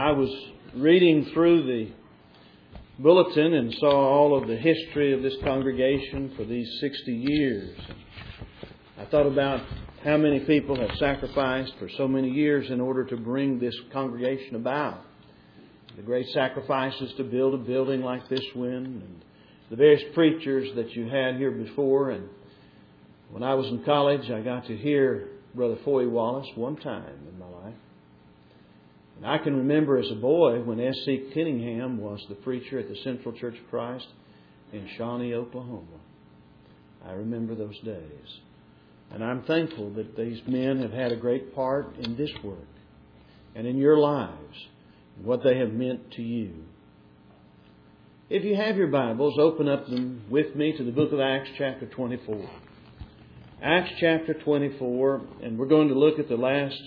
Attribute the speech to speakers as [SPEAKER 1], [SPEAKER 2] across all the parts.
[SPEAKER 1] I was reading through the bulletin and saw all of the history of this congregation for these 60 years. I thought about how many people have sacrificed for so many years in order to bring this congregation about. The great sacrifices to build a building like this one, and the various preachers that you had here before. And when I was in college, I got to hear Brother Foy Wallace one time in my life. And I can remember as a boy when S.C. Cunningham was the preacher at the Central Church of Christ in Shawnee, Oklahoma. I remember those days. And I'm thankful that these men have had a great part in this work and in your lives, and what they have meant to you. If you have your Bibles, open up them with me to the book of Acts, chapter 24. Acts chapter 24, and we're going to look at the last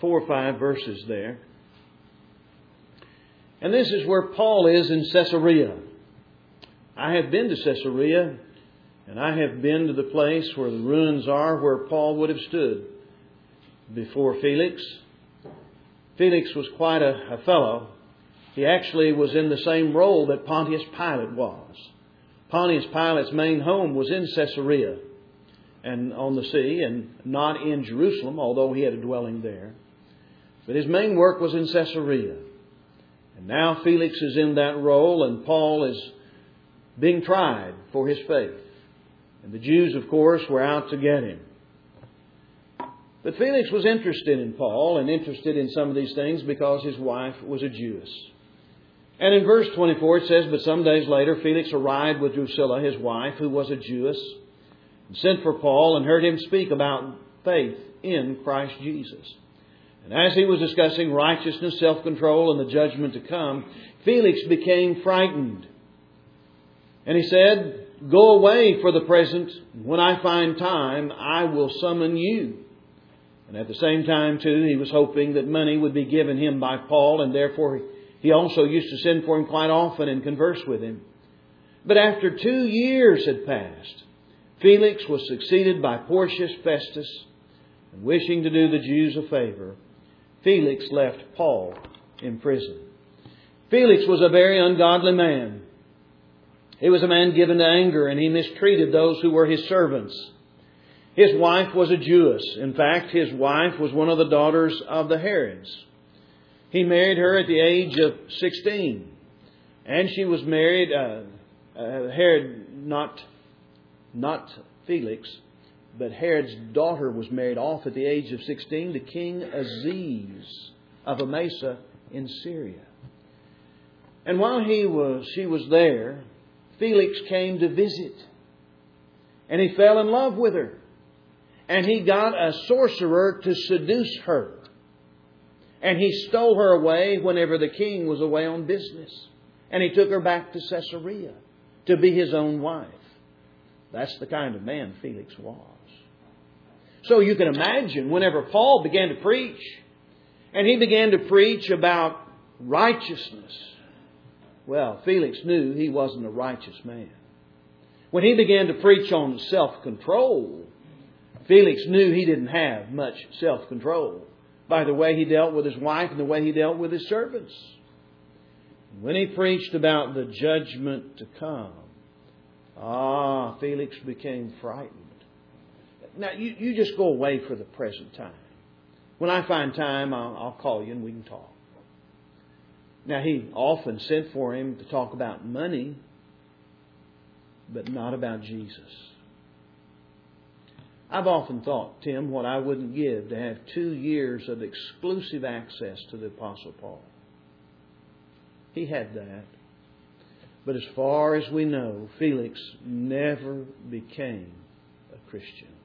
[SPEAKER 1] four or five verses there. And this is where Paul is in Caesarea. I have been to Caesarea, and I have been to the place where the ruins are where Paul would have stood before Felix. Felix was quite a, a fellow. He actually was in the same role that Pontius Pilate was. Pontius Pilate's main home was in Caesarea and on the sea and not in Jerusalem, although he had a dwelling there. But his main work was in Caesarea. And now Felix is in that role and Paul is being tried for his faith. And the Jews, of course, were out to get him. But Felix was interested in Paul and interested in some of these things because his wife was a Jewess. And in verse 24 it says, But some days later Felix arrived with Drusilla, his wife, who was a Jewess and sent for Paul and heard him speak about faith in Christ Jesus. And as he was discussing righteousness, self control, and the judgment to come, Felix became frightened. And he said, Go away for the present. When I find time, I will summon you. And at the same time, too, he was hoping that money would be given him by Paul, and therefore he also used to send for him quite often and converse with him. But after two years had passed, Felix was succeeded by Porcius Festus, and wishing to do the Jews a favor, Felix left Paul in prison. Felix was a very ungodly man. He was a man given to anger, and he mistreated those who were his servants. His wife was a Jewess. In fact, his wife was one of the daughters of the Herods. He married her at the age of 16. And she was married, uh, uh, Herod, not not Felix, but Herod's daughter was married off at the age of 16 to King Aziz of Amasa in Syria. And while he was, she was there, Felix came to visit. And he fell in love with her. And he got a sorcerer to seduce her. And he stole her away whenever the king was away on business. And he took her back to Caesarea to be his own wife. That's the kind of man Felix was. So you can imagine whenever Paul began to preach, and he began to preach about righteousness, well, Felix knew he wasn't a righteous man. When he began to preach on self control, Felix knew he didn't have much self control by the way he dealt with his wife and the way he dealt with his servants. When he preached about the judgment to come, Ah, Felix became frightened. Now, you, you just go away for the present time. When I find time, I'll, I'll call you and we can talk. Now, he often sent for him to talk about money, but not about Jesus. I've often thought, Tim, what I wouldn't give to have two years of exclusive access to the Apostle Paul. He had that. But as far as we know, Felix never became a Christian.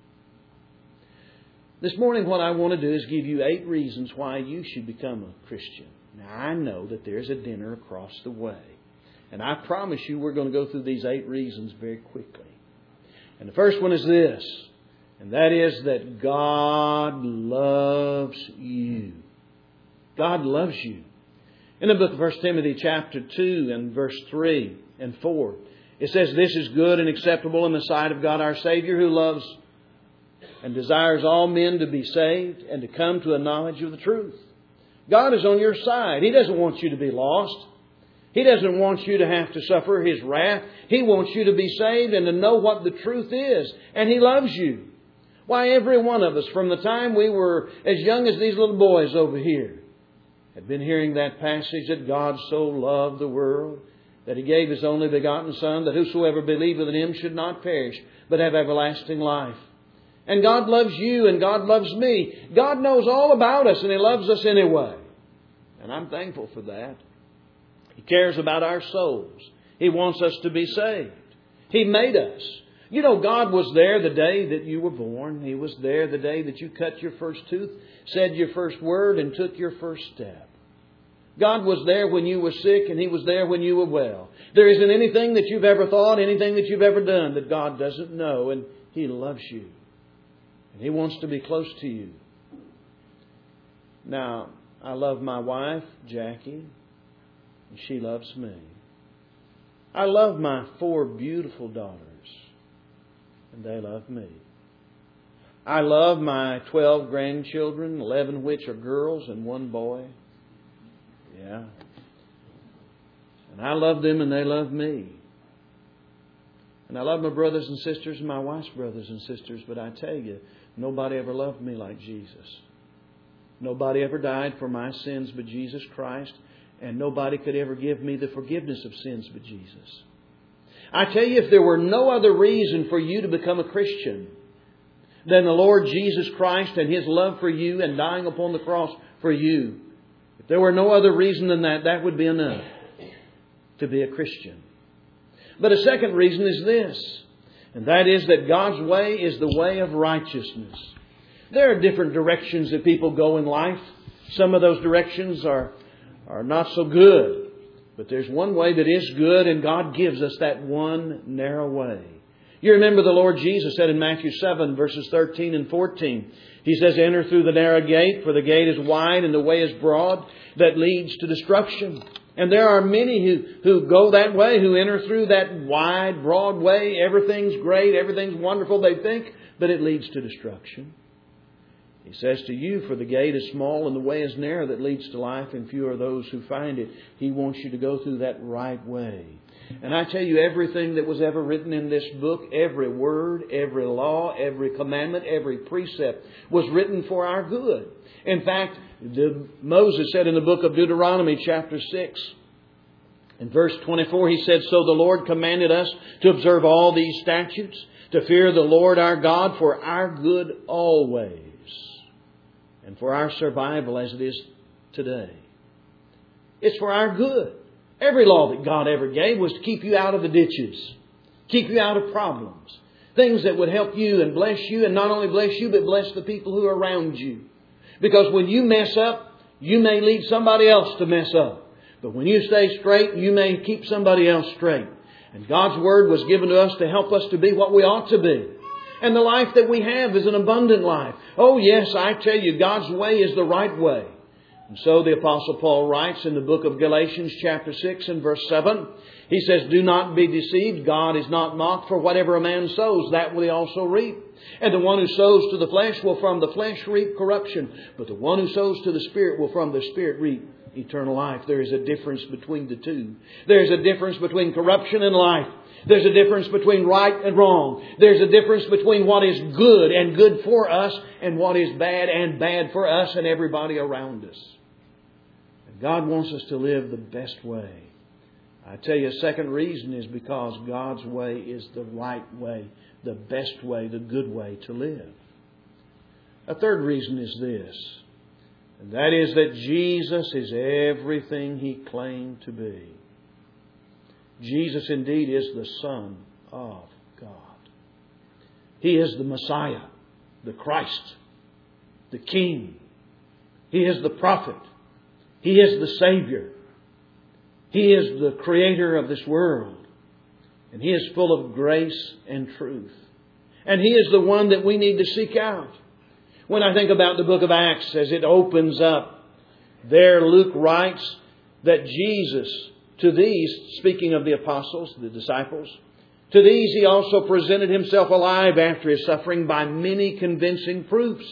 [SPEAKER 1] This morning, what I want to do is give you eight reasons why you should become a Christian. Now, I know that there's a dinner across the way. And I promise you, we're going to go through these eight reasons very quickly. And the first one is this, and that is that God loves you. God loves you. In the book of 1 Timothy chapter 2 and verse 3 and 4, it says, This is good and acceptable in the sight of God our Savior, who loves and desires all men to be saved and to come to a knowledge of the truth. God is on your side. He doesn't want you to be lost. He doesn't want you to have to suffer His wrath. He wants you to be saved and to know what the truth is. And He loves you. Why, every one of us, from the time we were as young as these little boys over here, had been hearing that passage that God so loved the world that He gave His only begotten Son, that whosoever believeth in Him should not perish, but have everlasting life. And God loves you and God loves me. God knows all about us and He loves us anyway. And I'm thankful for that. He cares about our souls. He wants us to be saved. He made us. You know, God was there the day that you were born. He was there the day that you cut your first tooth, said your first word, and took your first step. God was there when you were sick, and He was there when you were well. There isn't anything that you've ever thought, anything that you've ever done that God doesn't know, and He loves you. And He wants to be close to you. Now, I love my wife, Jackie, and she loves me. I love my four beautiful daughters, and they love me. I love my 12 grandchildren, 11 of which are girls and one boy. Yeah. And I love them and they love me. And I love my brothers and sisters and my wife's brothers and sisters, but I tell you, nobody ever loved me like Jesus. Nobody ever died for my sins but Jesus Christ, and nobody could ever give me the forgiveness of sins but Jesus. I tell you, if there were no other reason for you to become a Christian than the Lord Jesus Christ and His love for you and dying upon the cross for you, if there were no other reason than that, that would be enough to be a Christian. But a second reason is this, and that is that God's way is the way of righteousness. There are different directions that people go in life. Some of those directions are, are not so good. But there's one way that is good, and God gives us that one narrow way. You remember the Lord Jesus said in Matthew 7, verses 13 and 14, He says, Enter through the narrow gate, for the gate is wide and the way is broad that leads to destruction. And there are many who, who go that way, who enter through that wide, broad way. Everything's great, everything's wonderful, they think, but it leads to destruction. He says to you, For the gate is small and the way is narrow that leads to life, and few are those who find it. He wants you to go through that right way. And I tell you, everything that was ever written in this book, every word, every law, every commandment, every precept, was written for our good. In fact, the, Moses said in the book of Deuteronomy, chapter 6, in verse 24, he said, So the Lord commanded us to observe all these statutes, to fear the Lord our God for our good always and for our survival as it is today. It's for our good. Every law that God ever gave was to keep you out of the ditches, keep you out of problems, things that would help you and bless you, and not only bless you, but bless the people who are around you. Because when you mess up, you may lead somebody else to mess up. But when you stay straight, you may keep somebody else straight. And God's Word was given to us to help us to be what we ought to be. And the life that we have is an abundant life. Oh yes, I tell you, God's way is the right way. And so the apostle Paul writes in the book of Galatians chapter 6 and verse 7, he says, Do not be deceived. God is not mocked for whatever a man sows, that will he also reap. And the one who sows to the flesh will from the flesh reap corruption, but the one who sows to the Spirit will from the Spirit reap eternal life. There is a difference between the two. There is a difference between corruption and life. There's a difference between right and wrong. There's a difference between what is good and good for us and what is bad and bad for us and everybody around us. And God wants us to live the best way. I tell you, a second reason is because God's way is the right way, the best way, the good way to live. A third reason is this, and that is that Jesus is everything He claimed to be. Jesus indeed is the Son of God. He is the Messiah, the Christ, the King. He is the prophet. He is the Savior. He is the creator of this world. And He is full of grace and truth. And He is the one that we need to seek out. When I think about the book of Acts as it opens up, there Luke writes that Jesus to these, speaking of the apostles, the disciples, to these he also presented himself alive after his suffering by many convincing proofs,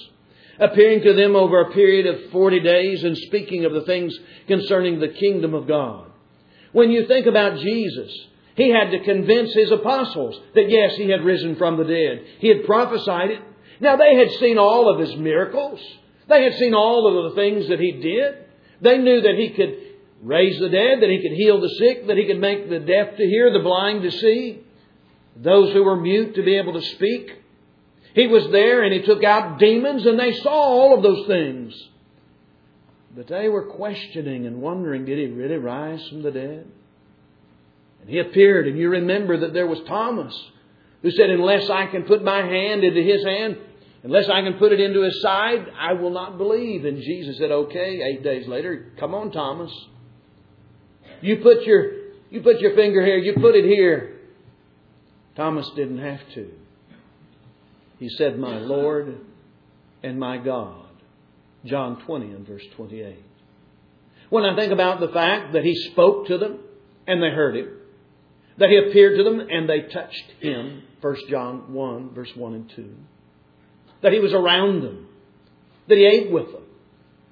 [SPEAKER 1] appearing to them over a period of 40 days and speaking of the things concerning the kingdom of God. When you think about Jesus, he had to convince his apostles that yes, he had risen from the dead. He had prophesied it. Now they had seen all of his miracles. They had seen all of the things that he did. They knew that he could raise the dead, that he could heal the sick, that he could make the deaf to hear, the blind to see, those who were mute to be able to speak. He was there and he took out demons and they saw all of those things. But they were questioning and wondering, did he really rise from the dead? And he appeared, and you remember that there was Thomas who said, Unless I can put my hand into his hand, unless I can put it into his side, I will not believe. And Jesus said, Okay, eight days later, come on, Thomas. You put your you put your finger here, you put it here. Thomas didn't have to. He said, My Lord and my God. John 20 and verse 28. When I think about the fact that he spoke to them and they heard him, that he appeared to them and they touched him, 1 John 1, verse 1 and 2, that he was around them, that he ate with them.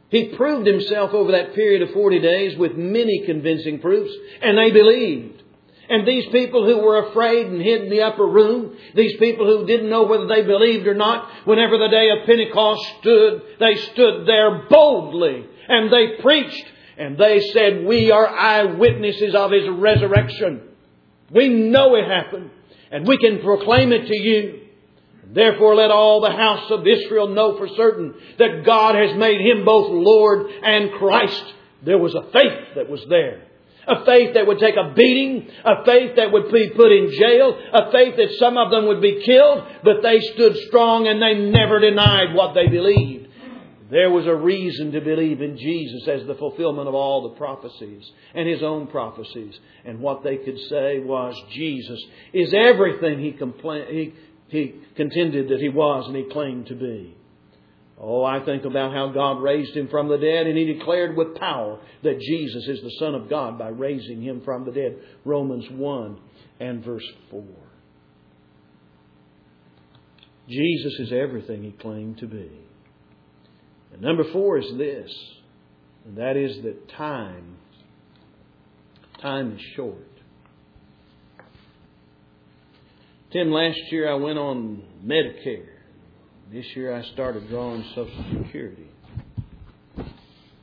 [SPEAKER 1] He proved himself over that period of 40 days with many convincing proofs, and they believed. And these people who were afraid and hid in the upper room, these people who didn't know whether they believed or not, whenever the day of Pentecost stood, they stood there boldly and they preached and they said, We are eyewitnesses of His resurrection. We know it happened and we can proclaim it to you. Therefore let all the house of Israel know for certain that God has made Him both Lord and Christ. There was a faith that was there a faith that would take a beating, a faith that would be put in jail, a faith that some of them would be killed, but they stood strong and they never denied what they believed. There was a reason to believe in Jesus as the fulfillment of all the prophecies and his own prophecies. And what they could say was Jesus is everything he, compla- he, he contended that he was and he claimed to be. Oh, I think about how God raised him from the dead, and he declared with power that Jesus is the Son of God by raising him from the dead. Romans 1 and verse 4. Jesus is everything he claimed to be. And number four is this, and that is that time, time is short. Tim, last year I went on Medicare. This year I started drawing Social Security.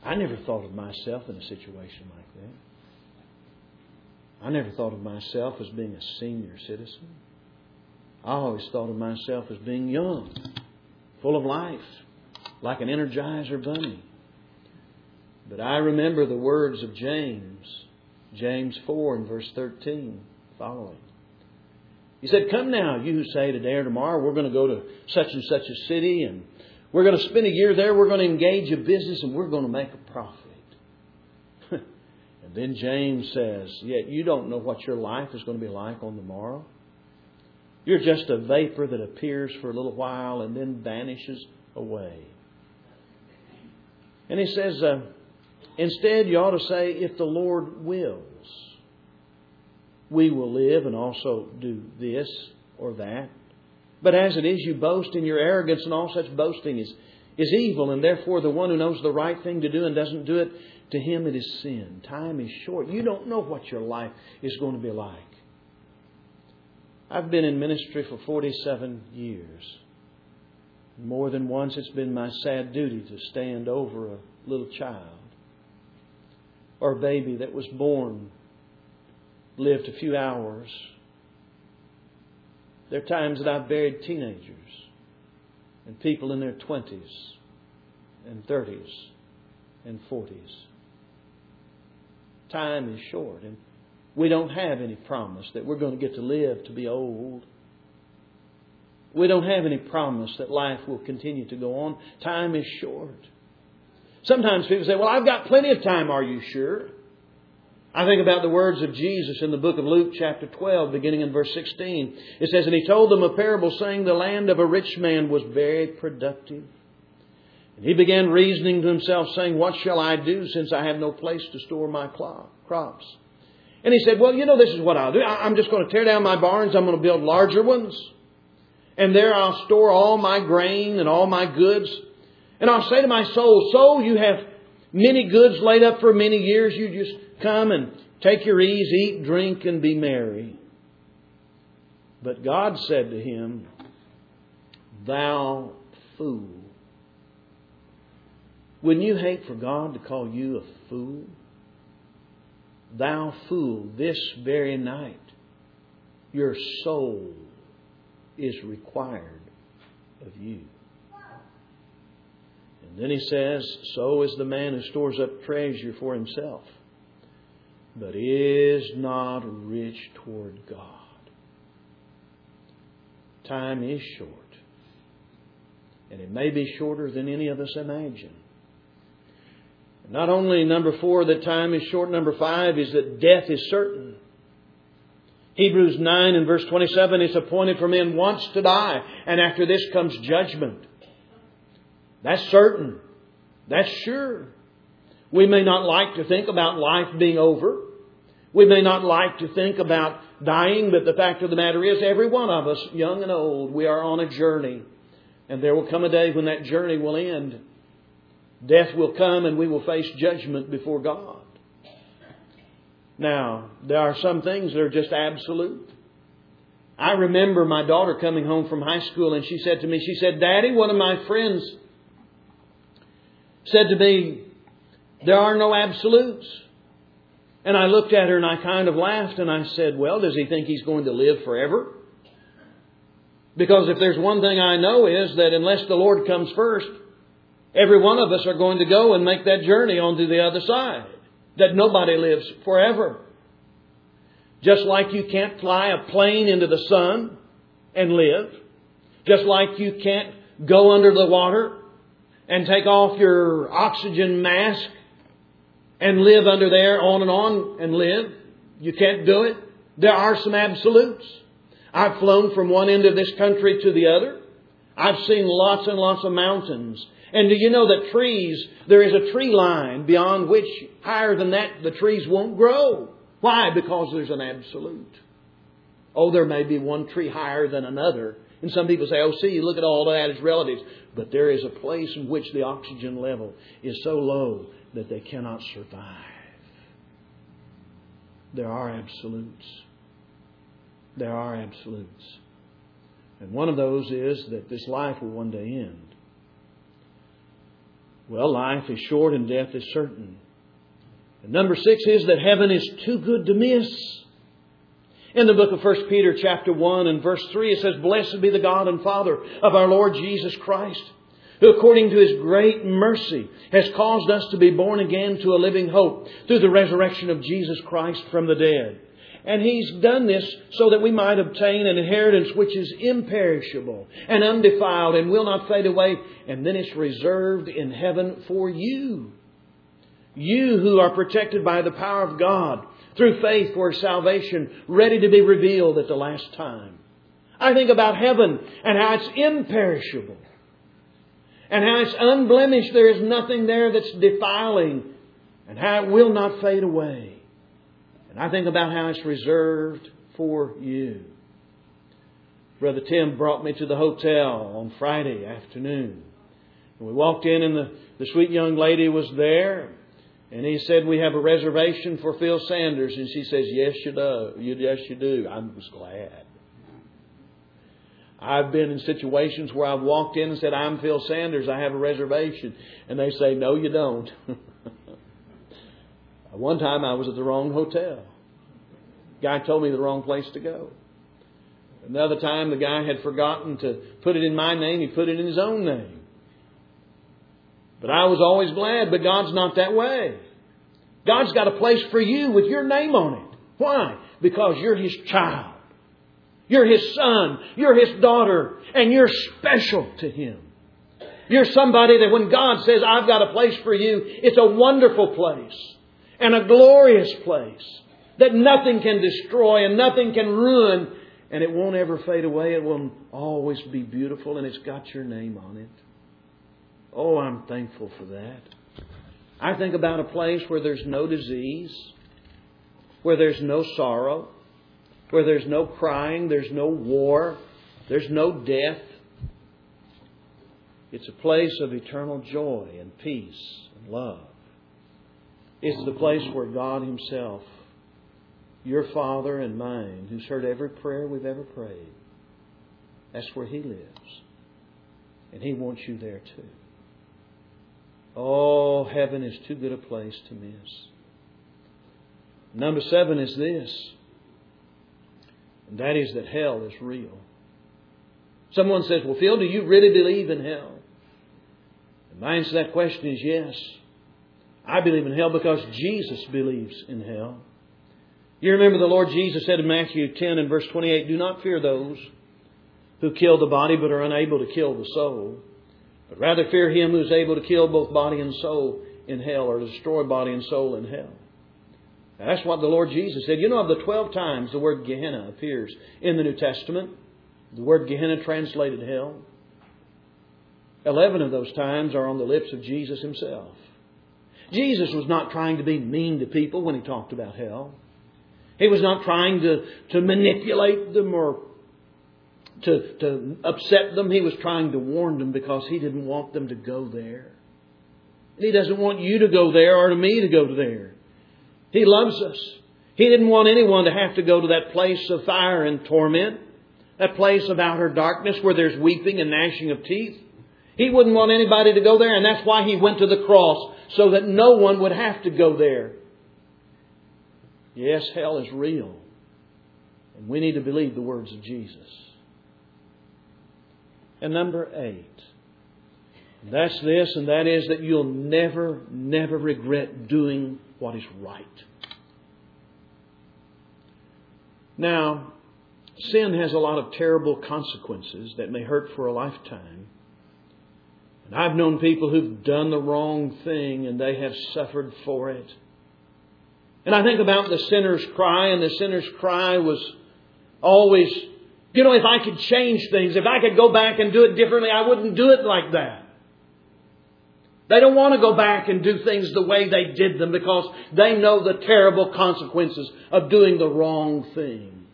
[SPEAKER 1] I never thought of myself in a situation like that. I never thought of myself as being a senior citizen. I always thought of myself as being young, full of life, like an energizer bunny. But I remember the words of James, James 4 and verse 13 following. He said, Come now, you who say today or tomorrow, we're going to go to such and such a city and we're going to spend a year there, we're going to engage a business and we're going to make a profit. and then James says, Yet you don't know what your life is going to be like on the morrow. You're just a vapor that appears for a little while and then vanishes away. And he says, uh, Instead, you ought to say, If the Lord wills we will live and also do this or that. But as it is, you boast in your arrogance, and all such boasting is, is evil, and therefore the one who knows the right thing to do and doesn't do it, to him it is sin. Time is short. You don't know what your life is going to be like. I've been in ministry for 47 years. More than once, it's been my sad duty to stand over a little child or a baby that was born lived a few hours. There are times that I've buried teenagers and people in their 20s and 30s and 40s. Time is short, and we don't have any promise that we're going to get to live to be old. We don't have any promise that life will continue to go on. Time is short. Sometimes people say, Well, I've got plenty of time. Are you sure? I think about the words of Jesus in the book of Luke, chapter 12, beginning in verse 16. It says, And he told them a parable, saying, The land of a rich man was very productive. And he began reasoning to himself, saying, What shall I do, since I have no place to store my crops? And he said, Well, you know, this is what I'll do. I'm just going to tear down my barns, I'm going to build larger ones. And there I'll store all my grain and all my goods. And I'll say to my soul, Soul, you have many goods laid up for many years. You just come and take your ease, eat, drink, and be merry. But God said to him, Thou fool. Wouldn't you hate for God to call you a fool? Thou fool, this very night your soul is required of you. And then he says, So is the man who stores up treasure for himself, but is not rich toward God. Time is short, and it may be shorter than any of us imagine. Not only number four, that time is short, number five is that death is certain. Hebrews 9 and verse 27, it's appointed for men once to die, and after this comes judgment. That's certain. That's sure. We may not like to think about life being over. We may not like to think about dying, but the fact of the matter is, every one of us, young and old, we are on a journey. And there will come a day when that journey will end. Death will come and we will face judgment before God. Now, there are some things that are just absolute. I remember my daughter coming home from high school and she said to me, she said, Daddy, one of my friends said to me, there are no absolutes. And I looked at her and I kind of laughed and I said, well, does he think he's going to live forever? Because if there's one thing I know is that unless the Lord comes first, every one of us are going to go and make that journey onto the other side that nobody lives forever. Just like you can't fly a plane into the sun and live. Just like you can't go under the water and take off your oxygen mask and live under there on and on and live. You can't do it. There are some absolutes. I've flown from one end of this country to the other. I've seen lots and lots of mountains. And do you know that trees, there is a tree line beyond which higher than that the trees won't grow. Why? Because there's an absolute. Oh, there may be one tree higher than another. And some people say, oh, see, look at all that as relatives. But there is a place in which the oxygen level is so low that they cannot survive. There are absolutes. There are absolutes. And one of those is that this life will one day end. Well, life is short and death is certain. And number six is that heaven is too good to miss. In the book of 1 Peter chapter 1 and verse 3 it says, Blessed be the God and Father of our Lord Jesus Christ, who according to his great mercy has caused us to be born again to a living hope through the resurrection of Jesus Christ from the dead and He's done this so that we might obtain an inheritance which is imperishable and undefiled and will not fade away. And then it's reserved in heaven for you. You who are protected by the power of God through faith for salvation, ready to be revealed at the last time. I think about heaven and how it's imperishable and how it's unblemished. There is nothing there that's defiling and how it will not fade away. And I think about how it's reserved for you. Brother Tim brought me to the hotel on Friday afternoon. We walked in, and the, the sweet young lady was there. And he said, We have a reservation for Phil Sanders. And she says, Yes, you do. Yes, you do. I was glad. I've been in situations where I've walked in and said, I'm Phil Sanders. I have a reservation. And they say, No, you don't. One time I was at the wrong hotel. Guy told me the wrong place to go. Another time the guy had forgotten to put it in my name, he put it in his own name. But I was always glad, but God's not that way. God's got a place for you with your name on it. Why? Because you're His child. You're His son. You're His daughter. And you're special to Him. You're somebody that when God says, I've got a place for you, it's a wonderful place and a glorious place that nothing can destroy and nothing can ruin, and it won't ever fade away. It will always be beautiful, and it's got your name on it. Oh, I'm thankful for that. I think about a place where there's no disease, where there's no sorrow, where there's no crying, there's no war, there's no death. It's a place of eternal joy and peace and love. It's the place where God Himself, your Father and mine, who's heard every prayer we've ever prayed, that's where He lives. And He wants you there too. Oh, heaven is too good a place to miss. Number seven is this, and that is that hell is real. Someone says, Well, Phil, do you really believe in hell? And my answer to that question is yes. I believe in hell because Jesus believes in hell. You remember the Lord Jesus said in Matthew 10 and verse 28, Do not fear those who kill the body but are unable to kill the soul, but rather fear him who is able to kill both body and soul in hell or destroy body and soul in hell. Now, that's what the Lord Jesus said. You know, of the 12 times the word Gehenna appears in the New Testament, the word Gehenna translated hell, 11 of those times are on the lips of Jesus himself. Jesus was not trying to be mean to people when he talked about hell. He was not trying to, to manipulate them or to, to upset them. He was trying to warn them because he didn't want them to go there. He doesn't want you to go there or to me to go to there. He loves us. He didn't want anyone to have to go to that place of fire and torment, that place of outer darkness where there's weeping and gnashing of teeth. He wouldn't want anybody to go there, and that's why he went to the cross, so that no one would have to go there. Yes, hell is real. And we need to believe the words of Jesus. And number eight. That's this, and that is that you'll never, never regret doing what is right. Now, sin has a lot of terrible consequences that may hurt for a lifetime. And I've known people who've done the wrong thing and they have suffered for it. And I think about the sinner's cry, and the sinner's cry was always, you know, if I could change things, if I could go back and do it differently, I wouldn't do it like that. They don't want to go back and do things the way they did them because they know the terrible consequences of doing the wrong thing.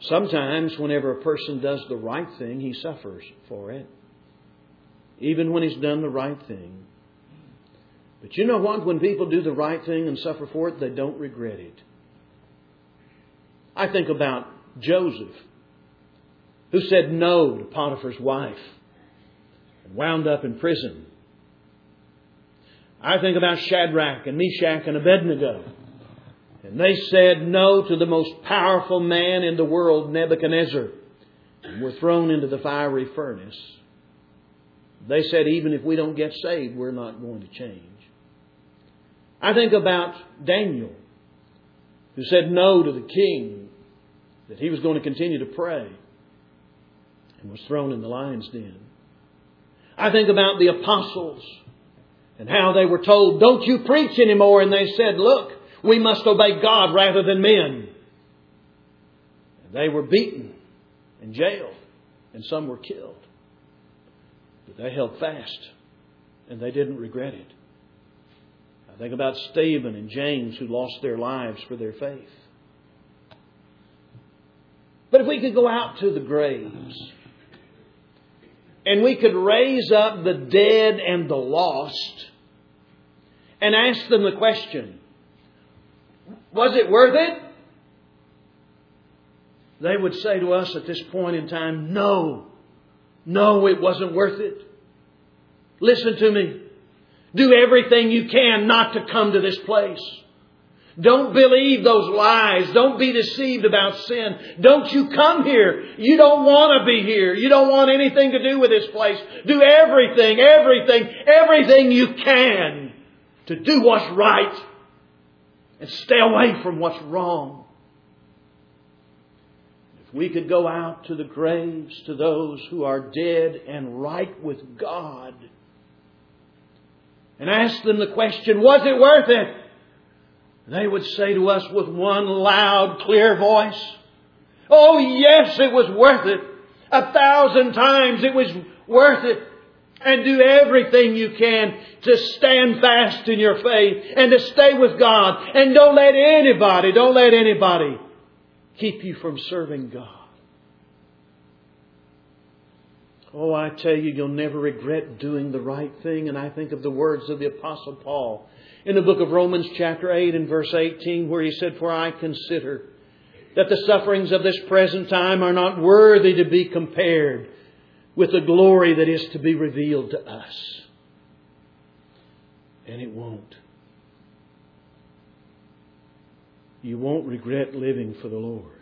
[SPEAKER 1] Sometimes, whenever a person does the right thing, he suffers for it. Even when he's done the right thing. But you know what? When people do the right thing and suffer for it, they don't regret it. I think about Joseph, who said no to Potiphar's wife and wound up in prison. I think about Shadrach and Meshach and Abednego and they said no to the most powerful man in the world, Nebuchadnezzar, and were thrown into the fiery furnace. They said, even if we don't get saved, we're not going to change. I think about Daniel, who said no to the king, that he was going to continue to pray, and was thrown in the lion's den. I think about the apostles and how they were told, don't you preach anymore. And they said, look, we must obey God rather than men. They were beaten and jailed, and some were killed. But they held fast, and they didn't regret it. I think about Stephen and James who lost their lives for their faith. But if we could go out to the graves and we could raise up the dead and the lost and ask them the question was it worth it? They would say to us at this point in time, No, no, it wasn't worth it. Listen to me. Do everything you can not to come to this place. Don't believe those lies. Don't be deceived about sin. Don't you come here. You don't want to be here. You don't want anything to do with this place. Do everything, everything, everything you can to do what's right and stay away from what's wrong. If we could go out to the graves to those who are dead and right with God and ask them the question, was it worth it? They would say to us with one loud, clear voice, Oh yes, it was worth it. A thousand times it was worth it and do everything you can to stand fast in your faith and to stay with God. And don't let anybody, don't let anybody keep you from serving God. Oh, I tell you, you'll never regret doing the right thing. And I think of the words of the Apostle Paul in the book of Romans, chapter 8, and verse 18, where he said, For I consider that the sufferings of this present time are not worthy to be compared with the glory that is to be revealed to us. And it won't. You won't regret living for the Lord.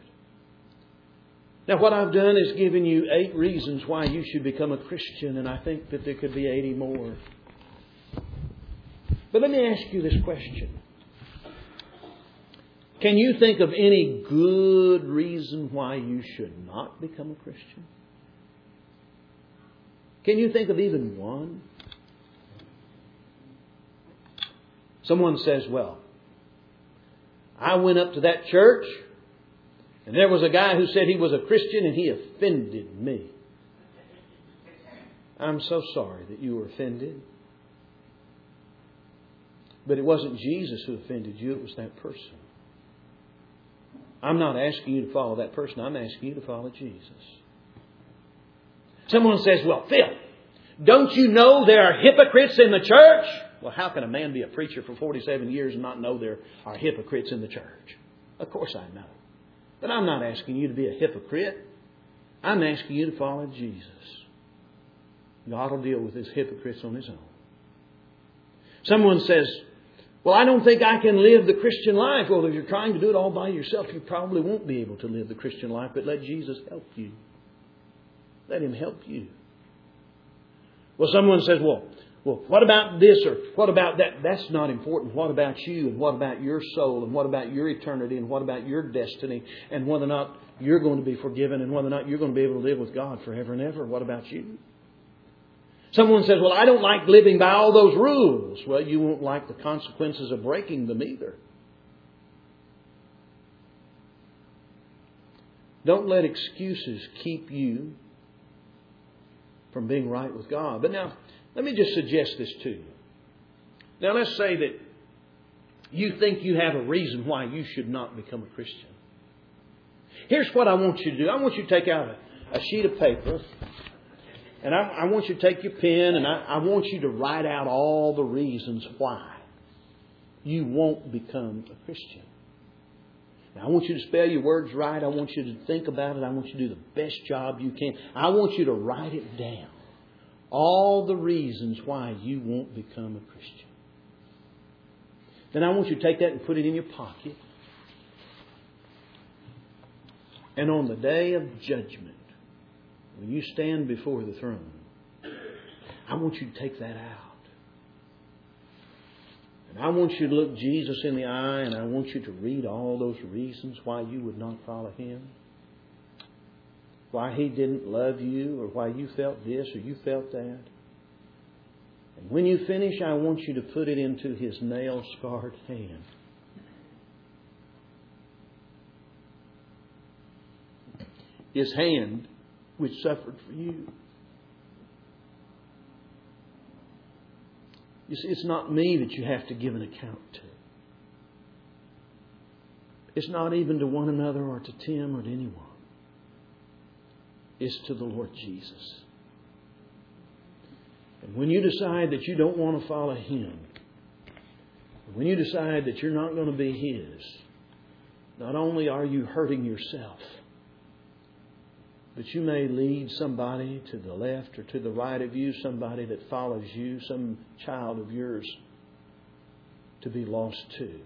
[SPEAKER 1] Now, what I've done is given you eight reasons why you should become a Christian, and I think that there could be 80 more. But let me ask you this question Can you think of any good reason why you should not become a Christian? Can you think of even one? Someone says, Well, I went up to that church and there was a guy who said he was a Christian and he offended me. I'm so sorry that you were offended. But it wasn't Jesus who offended you, it was that person. I'm not asking you to follow that person, I'm asking you to follow Jesus. Someone says, Well, Phil, don't you know there are hypocrites in the church? Well, how can a man be a preacher for 47 years and not know there are hypocrites in the church? Of course I know. But I'm not asking you to be a hypocrite. I'm asking you to follow Jesus. God will deal with his hypocrites on his own. Someone says, Well, I don't think I can live the Christian life. Well, if you're trying to do it all by yourself, you probably won't be able to live the Christian life, but let Jesus help you. Let him help you. Well, someone says, Well, well, what about this or what about that? That's not important. What about you and what about your soul and what about your eternity and what about your destiny and whether or not you're going to be forgiven and whether or not you're going to be able to live with God forever and ever? What about you? Someone says, Well, I don't like living by all those rules. Well, you won't like the consequences of breaking them either. Don't let excuses keep you from being right with God. But now, let me just suggest this to you. Now, let's say that you think you have a reason why you should not become a Christian. Here's what I want you to do I want you to take out a, a sheet of paper, and I, I, want you to take your pen, and I, I want you to write out all the reasons why you won't become a Christian. Now, I want you to spell your words right. I want you to think about it. I want you to do the best job you can. I want you to write it down all the reasons why you won't become a Christian. Then I want you to take that and put it in your pocket. And on the day of judgment, when you stand before the throne, I want you to take that out. And I want you to look Jesus in the eye and I want you to read all those reasons why you would not follow Him why he didn't love you or why you felt this or you felt that. And when you finish, I want you to put it into his nail scarred hand. His hand, which suffered for you. You see, it's not me that you have to give an account to. It's not even to one another or to Tim or to anyone It's to the Lord Jesus. And when you decide that you don't want to follow Him, when you decide that you're not going to be His, not only are you hurting yourself, but you may lead somebody to the left or to the right of you, somebody that follows you, some child of yours, to be lost too.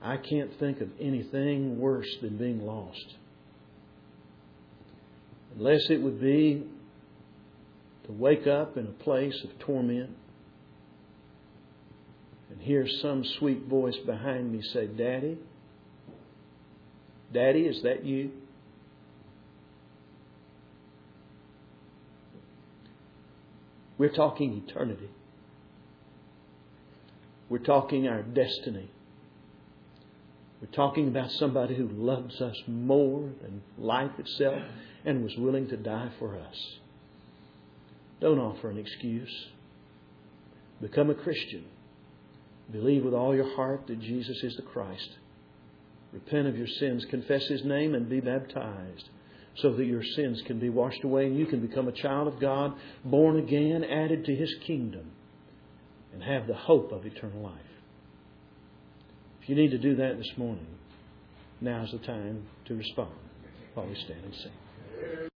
[SPEAKER 1] I can't think of anything worse than being lost unless it would be to wake up in a place of torment and hear some sweet voice behind me say, Daddy, Daddy, is that you? We're talking eternity. We're talking our destiny. We're talking about somebody who loves us more than life itself and was willing to die for us. Don't offer an excuse. Become a Christian. Believe with all your heart that Jesus is the Christ. Repent of your sins, confess His name, and be baptized so that your sins can be washed away and you can become a child of God, born again, added to His kingdom, and have the hope of eternal life. If you need to do that this morning, now's the time to respond while we stand and sing.